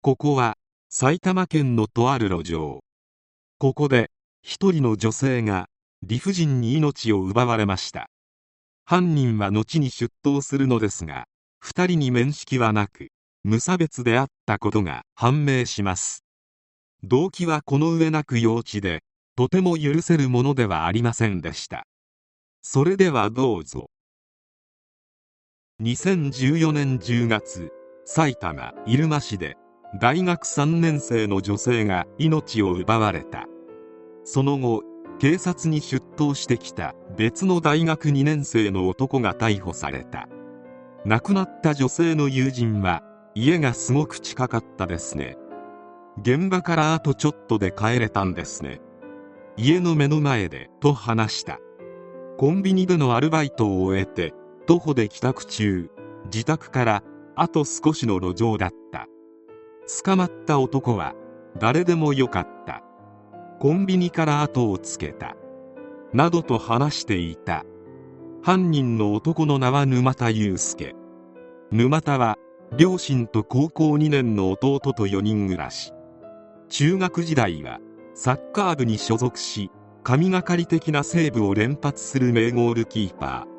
ここは埼玉県のとある路上。ここで一人の女性が理不尽に命を奪われました。犯人は後に出頭するのですが二人に面識はなく無差別であったことが判明します。動機はこの上なく幼稚でとても許せるものではありませんでした。それではどうぞ。2014年10月埼玉入間市で大学3年生の女性が命を奪われた。その後警察に出頭してきた別の大学2年生の男が逮捕された。亡くなった女性の友人は家がすごく近かったですね。現場からあとちょっとで帰れたんですね。家の目の前でと話した。コンビニでのアルバイトを終えて徒歩で帰宅中自宅からあと少しの路上だった。捕まった男は誰でもよかった。コンビニから後をつけた。などと話していた。犯人の男の名は沼田祐介。沼田は両親と高校2年の弟と4人暮らし。中学時代はサッカー部に所属し神がかり的なセーブを連発する名ゴールキーパー。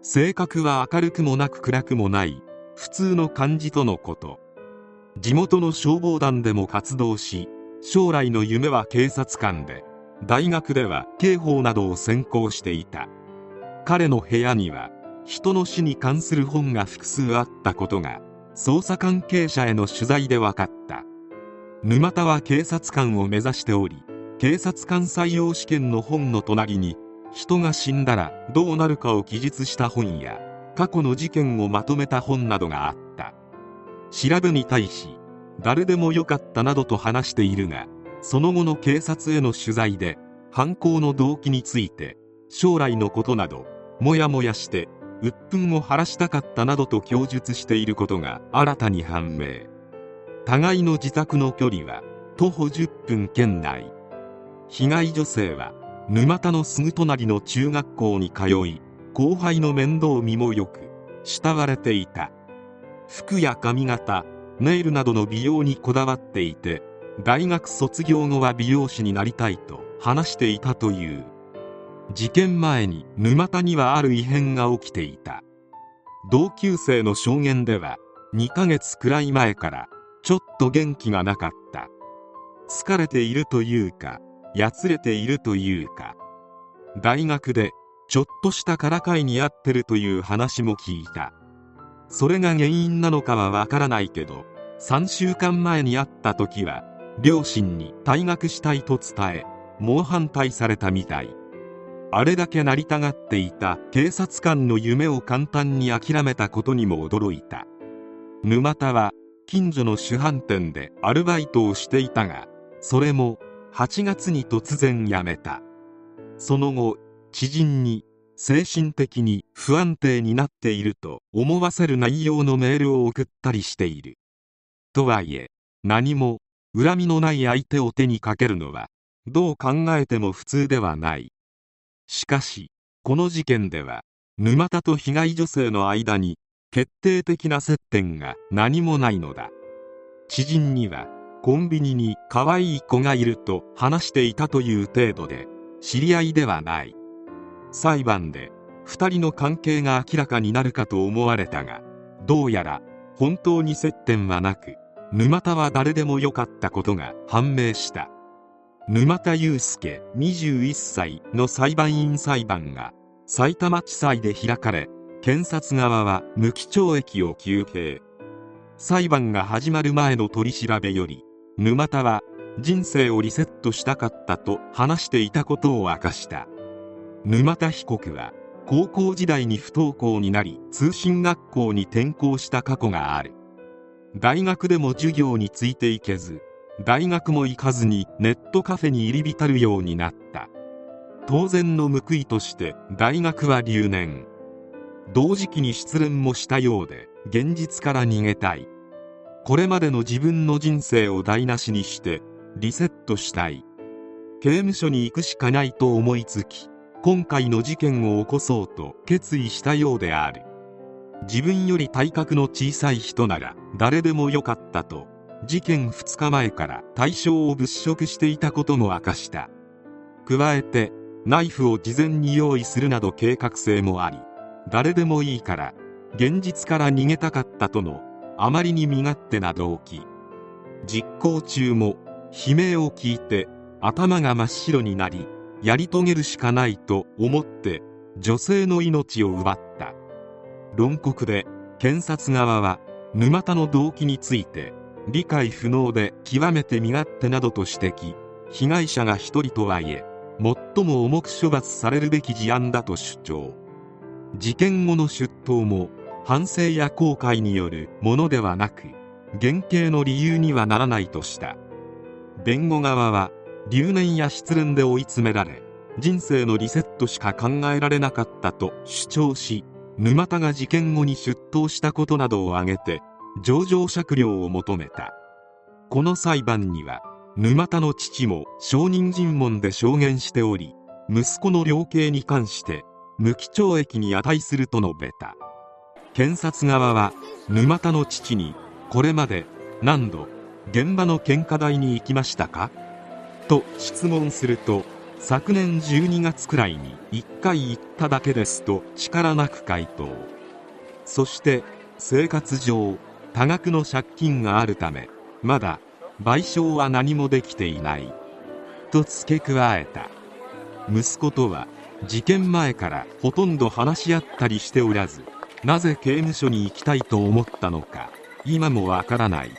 性格は明るくもなく暗くもない普通の感じとのこと。地元の消防団でも活動し将来の夢は警察官で大学では刑法などを専攻していた。彼の部屋には人の死に関する本が複数あったことが捜査関係者への取材で分かった。沼田は警察官を目指しており警察官採用試験の本の隣に人が死んだらどうなるかを記述した本や過去の事件をまとめた本などがあった。調べに対し誰でもよかったなどと話しているがその後の警察への取材で犯行の動機について将来のことなどもやもやして鬱憤を晴らしたかったなどと供述していることが新たに判明。互いの自宅の距離は徒歩10分圏内。被害女性は沼田のすぐ隣の中学校に通い後輩の面倒見もよく慕われていた。服や髪型ネイルなどの美容にこだわっていて大学卒業後は美容師になりたいと話していたという。事件前に沼田にはある異変が起きていた。同級生の証言では2ヶ月くらい前からちょっと元気がなかった。疲れているというかやつれているというか。大学でちょっとしたからかいに合ってるという話も聞いた。それが原因なのかはわからないけど3週間前に会った時は両親に退学したいと伝え猛反対されたみたい。あれだけなりたがっていた警察官の夢を簡単に諦めたことにも驚いた。沼田は近所の主販店でアルバイトをしていたがそれも8月に突然辞めた。その後知人に精神的に不安定になっていると思わせる内容のメールを送ったりしている。とはいえ何も恨みのない相手を手にかけるのはどう考えても普通ではない。しかしこの事件では沼田と被害女性の間に決定的な接点が何もないのだ。知人にはコンビニに可愛い子がいると話していたという程度で知り合いではない。裁判で2人の関係が明らかになるかと思われたがどうやら本当に接点はなく沼田は誰でもよかったことが判明した。沼田祐介21歳の裁判員裁判が埼玉地裁で開かれ検察側は無期懲役を求刑。裁判が始まる前の取り調べより沼田は人生をリセットしたかったと話していたことを明かした。沼田被告は高校時代に不登校になり通信学校に転校した過去がある。大学でも授業についていけず大学も行かずにネットカフェに入り浸るようになった。当然の報いとして大学は留年。同時期に失恋もしたようで現実から逃げたい。これまでの自分の人生を台無しにしてリセットしたい。刑務所に行くしかないと思いつき今回の事件を起こそうと決意したようである自分より体格の小さい人なら誰でもよかったと事件2日前から対象を物色していたことも明かした。加えてナイフを事前に用意するなど計画性もあり誰でもいいから現実から逃げたかったとのあまりに身勝手な動機。実行中も悲鳴を聞いて頭が真っ白になりやり遂げるしかないと思って女性の命を奪った。論告で検察側は沼田の動機について理解不能で極めて身勝手などと指摘。被害者が一人とはいえ最も重く処罰されるべき事案だと主張。事件後の出頭も反省や後悔によるものではなく減刑の理由にはならないとした。弁護側は留年や失恋で追い詰められ人生のリセットしか考えられなかったと主張し沼田が事件後に出頭したことなどを挙げて情状酌量を求めた。この裁判には沼田の父も証人尋問で証言しており息子の量刑に関して無期懲役に値すると述べた。検察側は沼田の父にこれまで何度現場の献花台に行きましたか？と質問すると昨年12月くらいに1回行っただけですと力なく回答。そして生活上多額の借金があるためまだ賠償は何もできていない。と付け加えた。息子とは事件前からほとんど話し合ったりしておらずなぜ刑務所に行きたいと思ったのか今もわからない。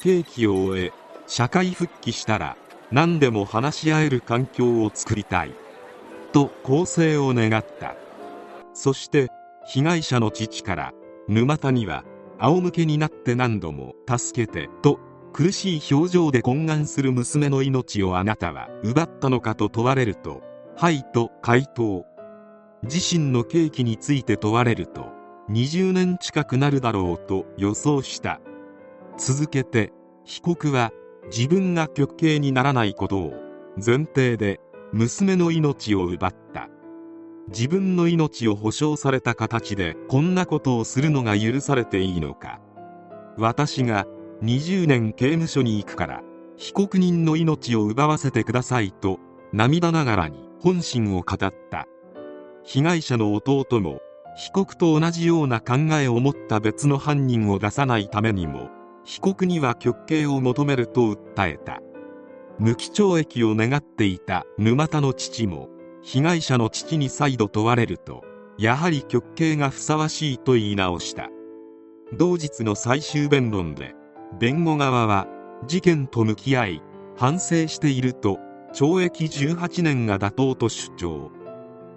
刑期を終え社会復帰したら何でも話し合える環境を作りたい。と更生を願った。そして被害者の父から沼田には仰向けになって何度も助けてと苦しい表情で懇願する娘の命をあなたは奪ったのかと問われるとはいと回答。自身の刑期について問われると20年近くなるだろうと予想した。続けて被告は自分が極刑にならないことを前提で娘の命を奪った。自分の命を保証された形でこんなことをするのが許されていいのか。私が20年刑務所に行くから被告人の命を奪わせてくださいと涙ながらに本心を語った。被害者の弟も被告と同じような考えを持った別の犯人を出さないためにも被告には極刑を求めると訴えた。無期懲役を願っていた沼田の父も被害者の父に再度問われるとやはり極刑がふさわしいと言い直した。同日の最終弁論で弁護側は事件と向き合い反省していると懲役18年が妥当と主張。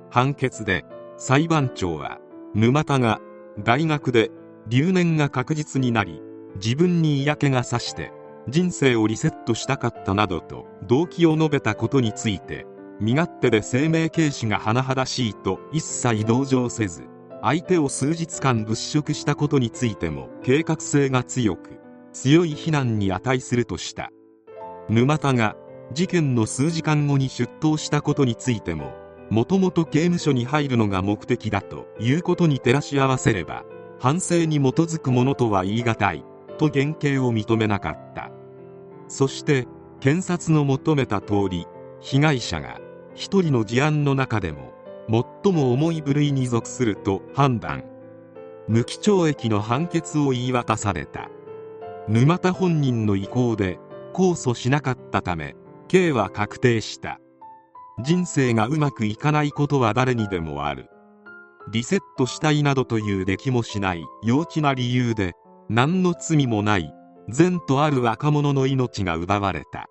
判決で裁判長は沼田が大学で留年が確実になり自分に嫌気がさして人生をリセットしたかったなどと動機を述べたことについて身勝手で生命軽視が甚だしいと一切同情せず相手を数日間物色したことについても計画性が強く強い非難に値するとした。沼田が事件の数時間後に出頭したことについてももともと刑務所に入るのが目的だということに照らし合わせれば反省に基づくものとは言い難い。と減刑を認めなかった。そして検察の求めた通り被害者が一人の事案の中でも最も重い部類に属すると判断。無期懲役の判決を言い渡された。沼田本人の意向で控訴しなかったため刑は確定した。人生がうまくいかないことは誰にでもある。リセットしたいなどという出来もしない幼稚な理由で何の罪もない善とある若者の命が奪われた。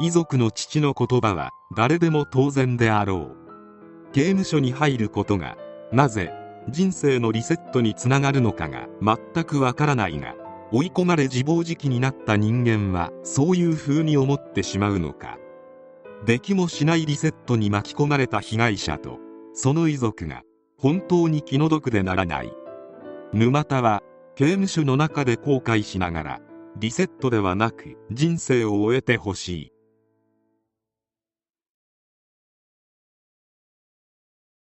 遺族の父の言葉は誰でも当然であろう。刑務所に入ることがなぜ人生のリセットにつながるのかが全くわからないが追い込まれ自暴自棄になった人間はそういう風に思ってしまうのか。できもしないリセットに巻き込まれた被害者とその遺族が本当に気の毒でならない。沼田は刑務所の中で後悔しながらリセットではなく人生を終えてほしい。